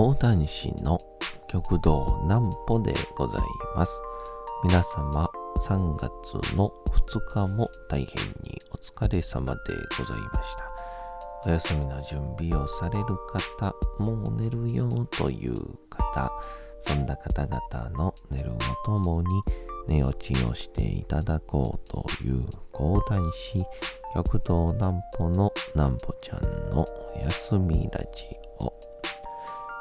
講談師の極道南歩でございます。皆様、3月の2日も大変にお疲れ様でございました。お休みの準備をされる方、もう寝るよという方、そんな方々の寝るをともに寝落ちをしていただこうという講談師、極道南歩の南歩ちゃんのお休みラジオ。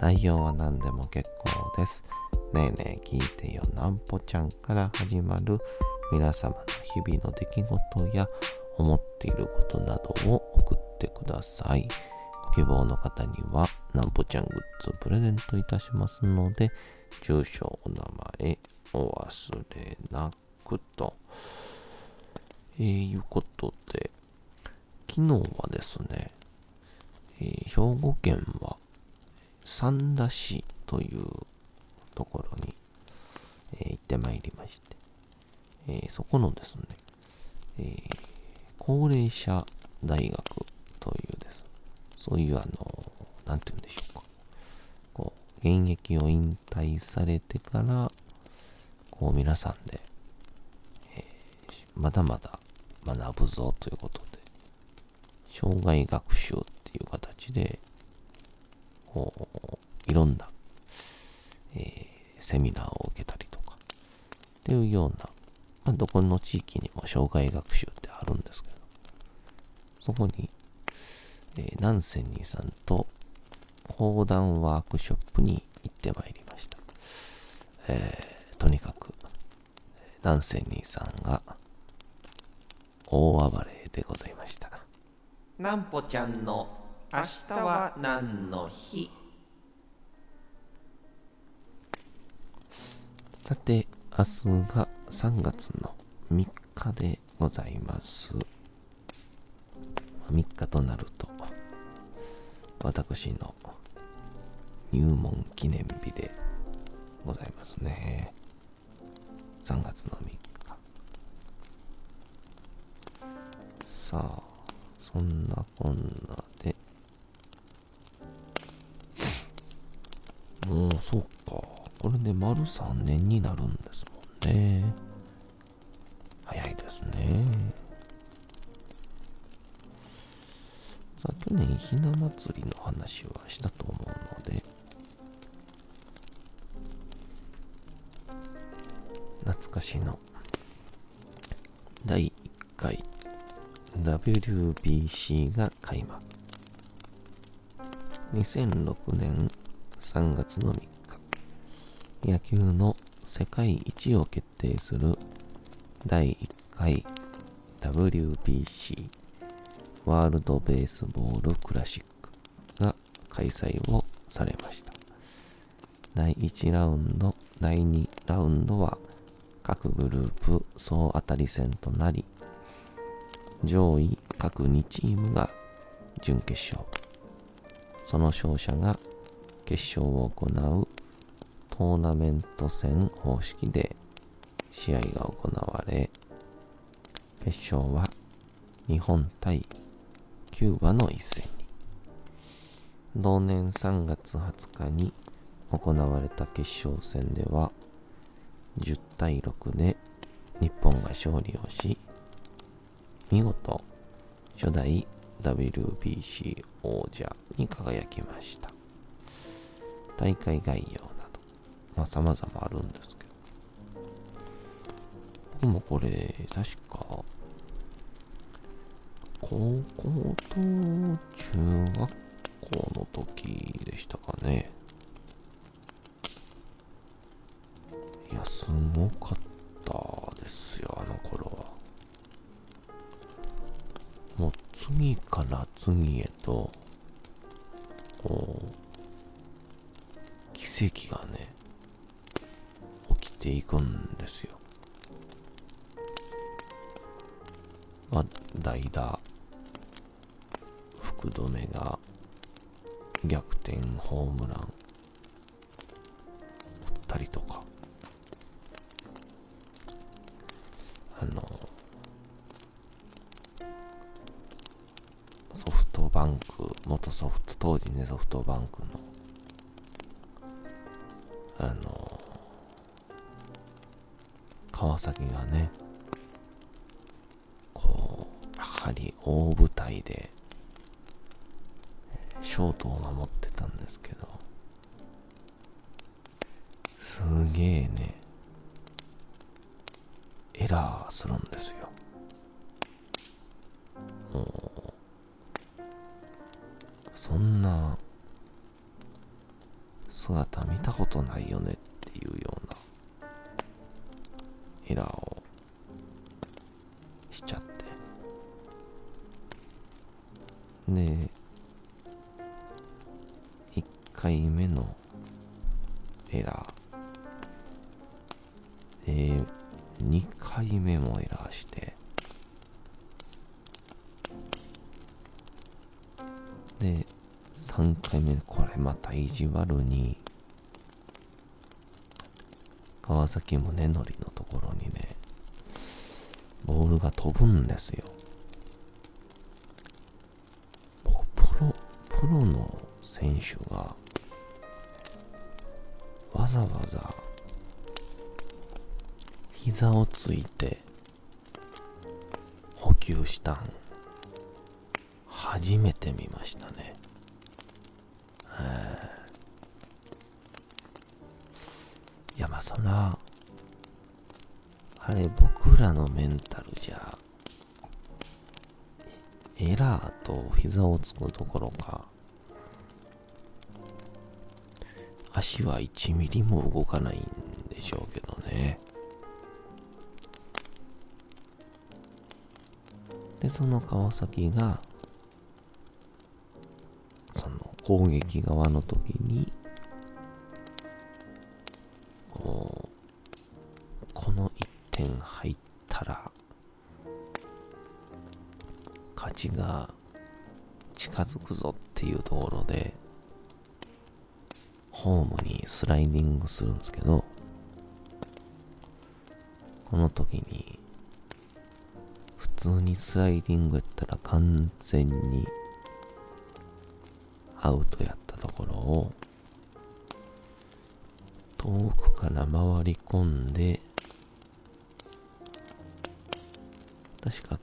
内容は何でも結構です。ねえねえ聞いてよなんぽちゃんから始まる皆様の日々の出来事や思っていることなどを送ってください。ご希望の方にはなんぽちゃんグッズプレゼントいたしますので、住所、お名前お忘れなくと。えー、いうことで、昨日はですね、えー兵庫県は三田市というところに、えー行ってまいりまして、えーそこのですね、えー高齢者大学というです、そういうあの、なんて言うんでしょうか、こう、現役を引退されてから、こう皆さんで、えまだまだ学ぶぞということで、障害学習っていう形で、いろんな、えーセミナーを受けたりとか、っていうような、まあ、どこの地域にも障害学習ってあるんですけど、そこに、えー、南仙人さんと講談ワークショップに行ってまいりました。えーとにかく、南仙人さんが大暴れでございました。なんぽちゃんの明日は何の日？さて、明日が3月の3日でございます。3日となると、私の入門記念日でございますね。3月の3日。さあ、そんなこんなそうか。これで丸3年になるんですもんね。早いですね。さあ、去年ひな祭りの話はしたと思うので、懐かしの第1回 WBC が開幕。2006年3月の3日、野球の世界一を決定する第1回 WBC ワールドベースボールクラシックが開催をされました。第1ラウンド、第2ラウンドは各グループ総当たり戦となり、上位各2チームが準決勝、その勝者が決勝を行うトーナメント戦方式で試合が行われ、決勝は日本対キューバの一戦に、同年3月20日に行われた決勝戦では、10対6で日本が勝利をし、見事初代 WBC 王者に輝きました。大会概要、まあ様々あるんですけど、僕もこれ、確か、高校と中学校の時でしたかね。いや、すごかったですよ、あの頃は。もう次から次へと、こう、奇跡がね、ていくんですよ。まあ、代打、福留が逆転ホームラン打ったりとか、あの、ソフトバンク、元ソフト、当時ね、ソフトバンクの、あの、川崎がね、こう、やはり大舞台で、ショートを守ってたんですけど、すげえね、エラーするんですよ。で、1回目のエラー。で、2回目もエラーして、で、3回目、これまた意地悪に、川崎宗則のところにね、ボールが飛ぶんですよ。選手が、わざわざ、膝をついて、補給したん、初めて見ましたね。いや、まあ、そら、あれ、僕らのメンタルじゃ、エラーと膝をつくどころか、足は1ミリも動かないんでしょうけどね。で、その川崎が、その攻撃側の時に、イディングするんですけど、この時に、普通にスライディングやったら完全にアウトやったところを、遠くから回り込んで、確か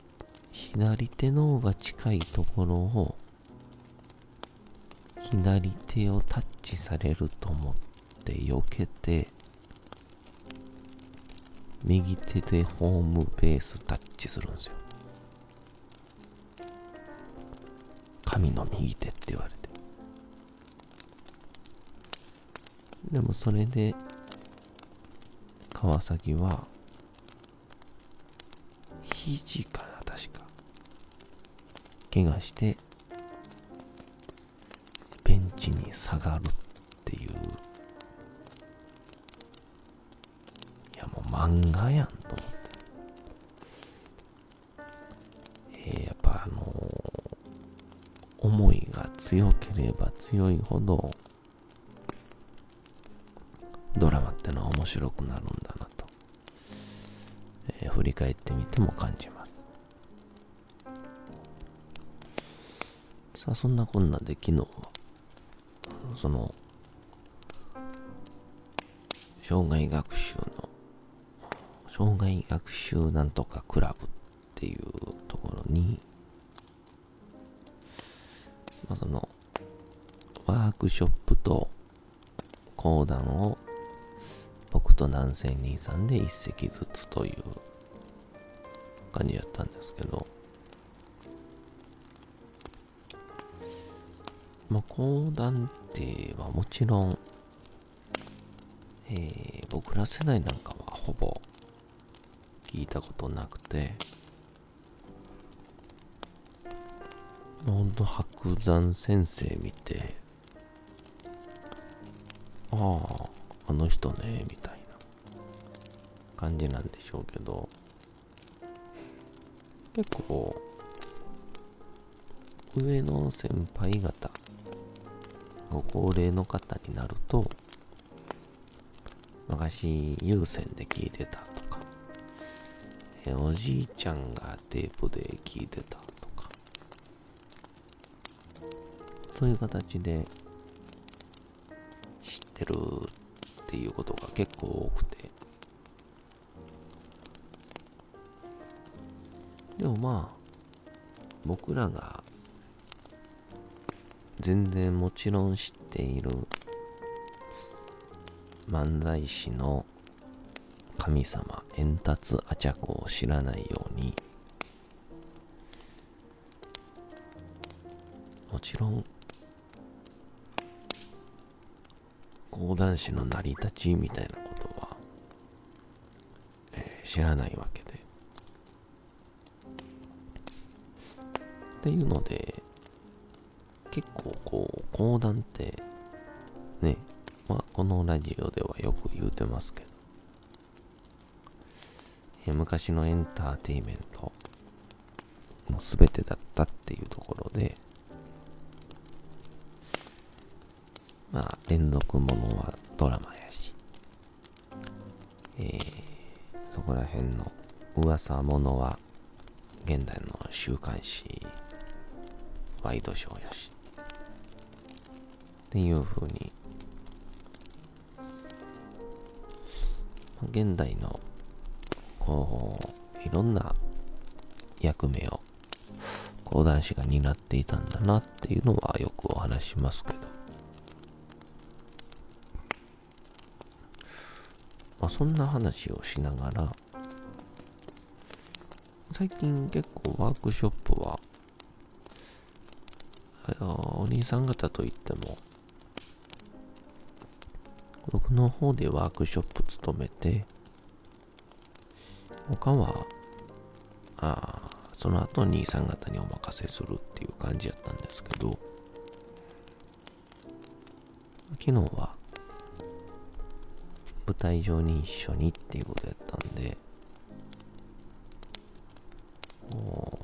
左手の方が近いところを、左手をタッチされると思って避けて、右手でホームベースタッチするんですよ。神の右手って言われて。でもそれで、川崎は、肘かな、確か。怪我して、ベンチに下がるっていう。漫画やんと思って。えー、やっぱあのー、思いが強ければ強いほど、ドラマってのは面白くなるんだなと、えー、振り返ってみても感じます。さあ、そんなこんなで昨日は、その、障害学、障害学習なんとかクラブっていうところに、まあ、その、ワークショップと講談を僕と南仙兄さんで一席ずつという感じやったんですけど、まあ、講談ってはもちろん、えー、僕ら世代なんかはほぼ聞いたことなくて、ほんと白山先生見て、ああ、あの人ね、みたいな感じなんでしょうけど、結構、上の先輩方、ご高齢の方になると、昔有線で聞いてた、おじいちゃんがテープで聞いてたとか、そういう形で知ってるっていうことが結構多くて、でもまあ、僕らが全然もちろん知っている漫才師の神様円達アチャコを知らないように。もちろん講談師の成り立ちみたいなことは、えー、知らないわけで。っていうので結構こう講談ってねまあ、このラジオではよく言うてますけど、昔のエンターテイメントの全てだったっていうところで、まあ、連続ものはドラマやし、えー、そこら辺の噂ものは現代の週刊誌、ワイドショーやし、っていう風に現代の、いろんな役目を講談師が担っていたんだなっていうのはよくお話しますけど。まあ、そんな話をしながら、最近結構ワークショップは、お兄さん方といっても、僕の方でワークショップ務めて、他は、あその後兄さん方にお任せするっていう感じやったんですけど、昨日は舞台上に一緒にっていうことやったんで、も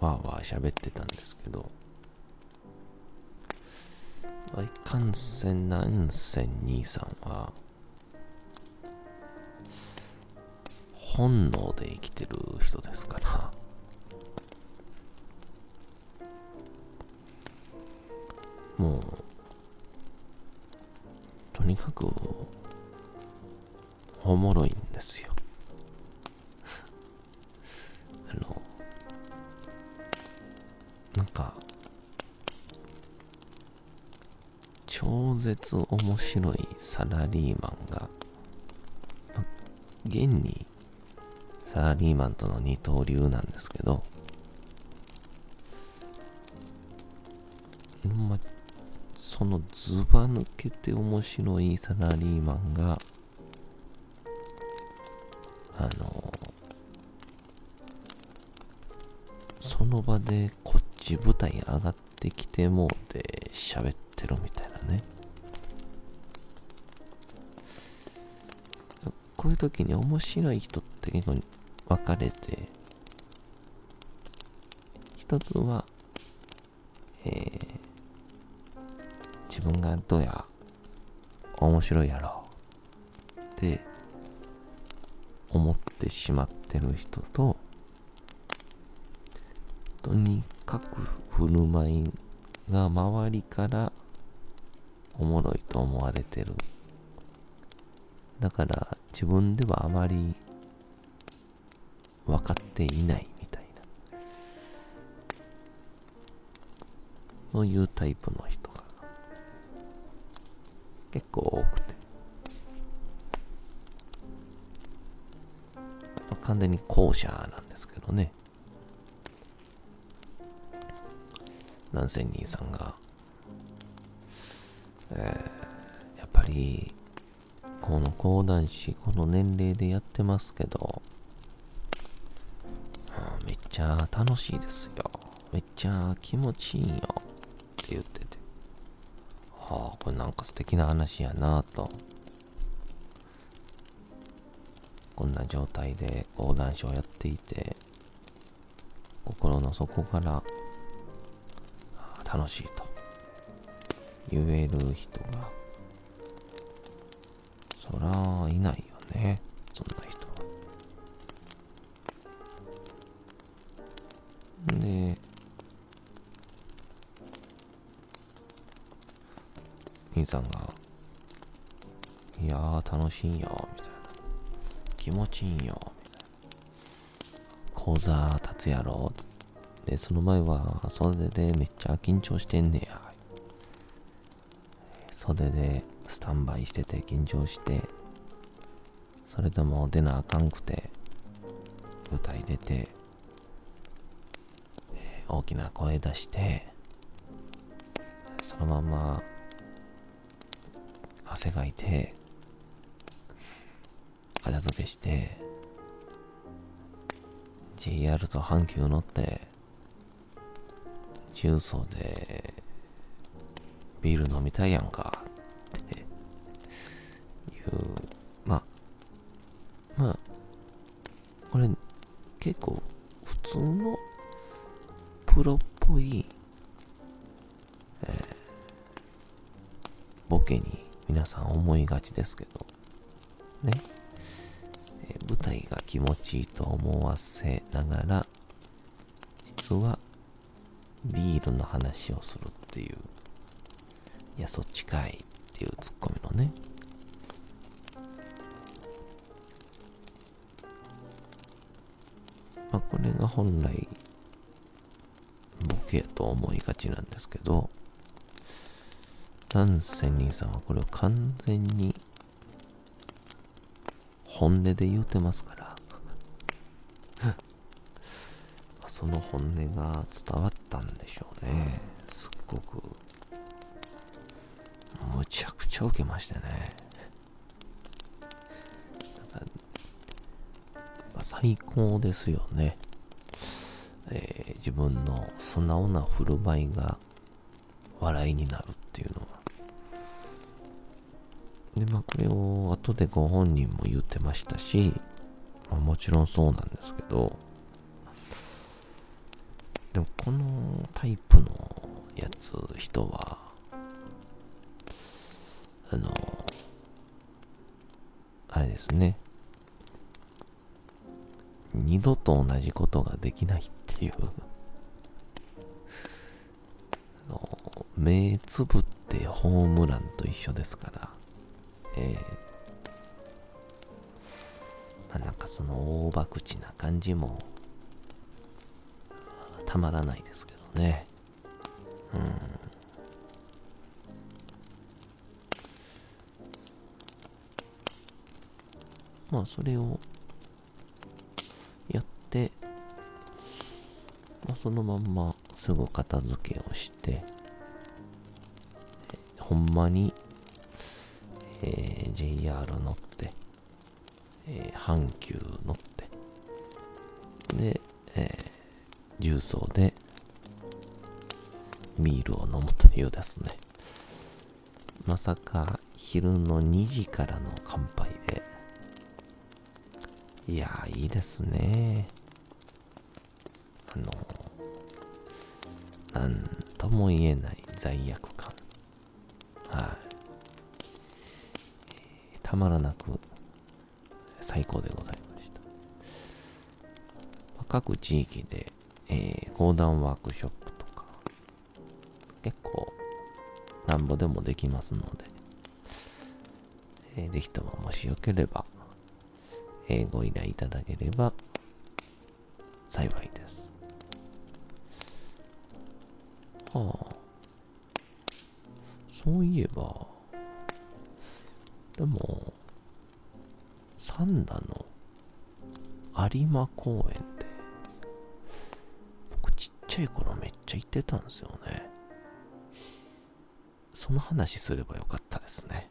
う、わーわー喋ってたんですけど、いかんせんなんせん兄さんは、本能で生きてる人ですから、もう、とにかく、おもろいんですよ。あの、なんか、超絶面白いサラリーマンが、現にサラリーマンとの二刀流なんですけど、ま、そのズバ抜けて面白いサラリーマンが、あの、その場でこっち舞台上がってきてもうて喋ってるみたいなね。こういう時に面白い人って結構分かれて、一つは、えー、自分がどうや、面白いやろって思ってしまってる人と、とにかく振る舞いが周りからおもろいと思われてる。だから自分ではあまり分かっていないみたいな。そういうタイプの人が結構多くて。完全に後者なんですけどね。南仙人さんがえー、やっぱり、この講談師、この年齢でやってますけど、ちゃ楽しいですよ。めっちゃ気持ちいいよ。って言ってて。ああ、これなんか素敵な話やなと。こんな状態で講談師をやっていて、心の底から楽しいと言える人が、そらいないよね、兄さんが、いやー楽しいよ、みたいな。気持ちいいよ、みたいな。講座立つやろ、で、その前は袖でめっちゃ緊張してんねや。袖でスタンバイしてて緊張して、それでも出なあかんくて、舞台出て、大きな声出して、そのまま汗かいて、片付けして、JR と阪急乗って、重曹で、ビール飲みたいやんか、っていう、まあ、まあ、これ、結構、皆さん思いがちですけど、ね。え、舞台が気持ちいいと思わせながら、実はビールの話をするっていう、いや、そっちかいっていうツッコミのね。まあ、これが本来、ボケやと思いがちなんですけど、なんせ兄さんはこれを完全に本音で言うてますから。その本音が伝わったんでしょうね。すっごく。むちゃくちゃ受けましてね、最高ですよね、えー、自分の素直な振る舞いが笑いになるっていうのは。で、まあ、これを後でご本人も言ってましたし、まあ、もちろんそうなんですけど、でもこのタイプのやつ、人は、あの、あれですね。二度と同じことができないっていうあの、目つぶってホームランと一緒ですから、えまあ、なんかその大博打な感じもたまらないですけどね。うん。まあそれをやって、まあ、そのまんますぐ片付けをして、ほんまにえー、JR 乗って、えー、阪急乗って、で、えー、重曹でビールを飲むというですね。まさか昼の2時からの乾杯で、いやいいですね。あの、なんとも言えない罪悪たまらなく最高でございました。各地域で、えー、講談ワークショップとか、結構、なんぼでもできますので、えー、ぜひとももしよければ、えー、ご依頼いただければ幸いです。はあ、そういえば、でも、三田の有馬公園で、僕ちっちゃい頃めっちゃ行ってたんですよね。その話すればよかったですね。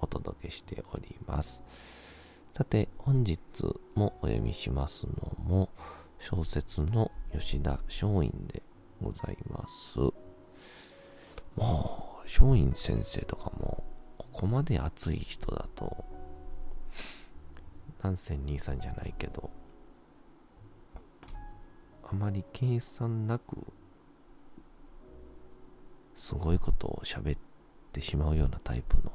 お届けしております。さて、本日もお読みしますのも、小説の吉田松陰でございます。まあ、松陰先生とかも、ここまで熱い人だと、南仙兄さんじゃないけど、あまり計算なく、すごいことを喋ってしまうようなタイプの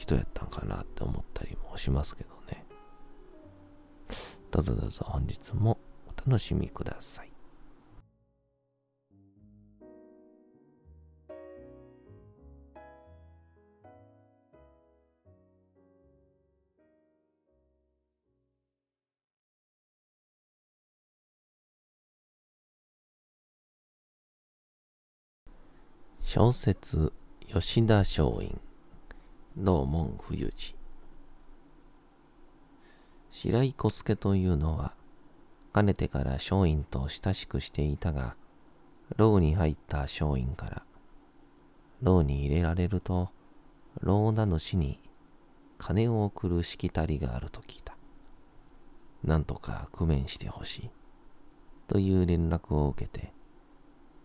人やったんかなって思ったりもしますけどね。どうぞどうぞ本日もお楽しみください。小説吉田松陰道門冬治白井小助というのはかねてから松陰と親しくしていたが牢に入った松陰から牢に入れられると牢名主に金を送るしきたりがあると聞いた。なんとか工面してほしい。という連絡を受けて、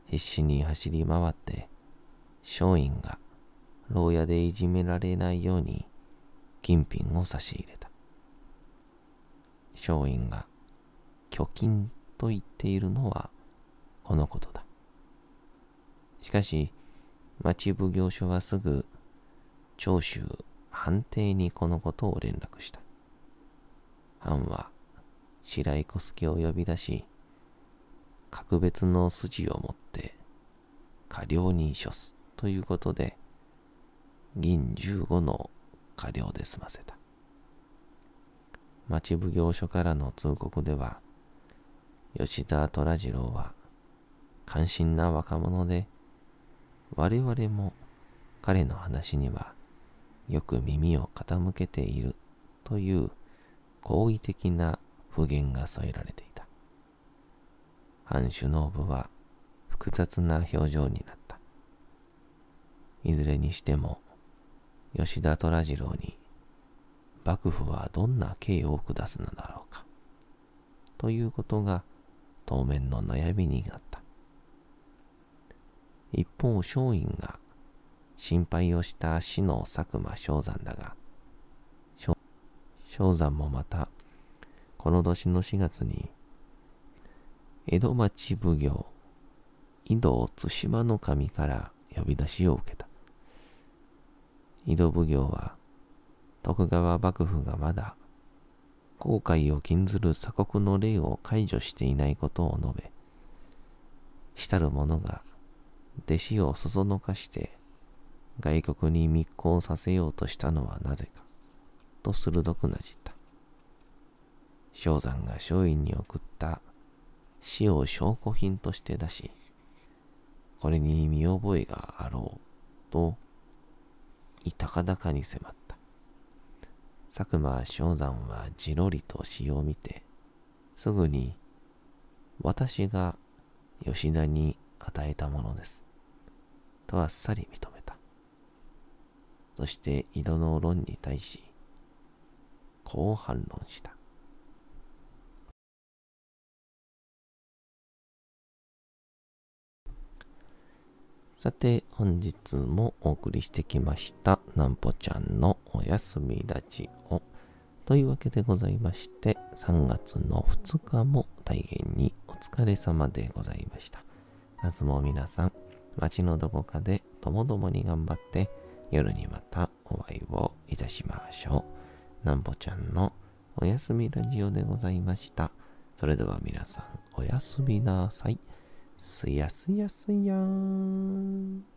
必死に走り回って松陰が牢屋でいじめられないように金品を差し入れた。松陰が貯金と言っているのはこのことだ。しかし、町奉行所はすぐ長州藩邸にこのことを連絡した。藩は白井小助を呼び出し、格別の筋を持って過料に処す。ということで、銀15の過料で済ませた。町奉行所からの通告では、吉田虎次郎は関心な若者で、我々も彼の話にはよく耳を傾けているという好意的な不言が添えられていた。藩首脳部は複雑な表情になった。いずれにしても、吉田虎次郎に、幕府はどんな刑を下すのだろうか、ということが当面の悩みになった。一方、松陰が心配をした死の佐久間正山だが、正山もまた、この年の4月に、江戸町奉行、井戸対馬の神から呼び出しを受けた。井戸奉行は、徳川幕府がまだ、後悔を禁ずる鎖国の令を解除していないことを述べ、したる者が弟子をそそのかして外国に密航させようとしたのはなぜか、と鋭くなじった。正山が松陰に送った死を証拠品として出し、これに見覚えがあろうと高々に迫った。佐久間正山はじろりと詩を見て、すぐに、私が吉田に与えたものです。とあっさり認めた。そして井戸の論に対し、こう反論した。さて、本日もお送りしてきました、なんぽちゃんのおやすみラジオ。というわけでございまして、3月の2日も大変にお疲れ様でございました。明日も皆さん、街のどこかでともどもに頑張って、夜にまたお会いをいたしましょう。なんぽちゃんのおやすみラジオでございました。それでは皆さん、おやすみなさい。すやすやすやーん。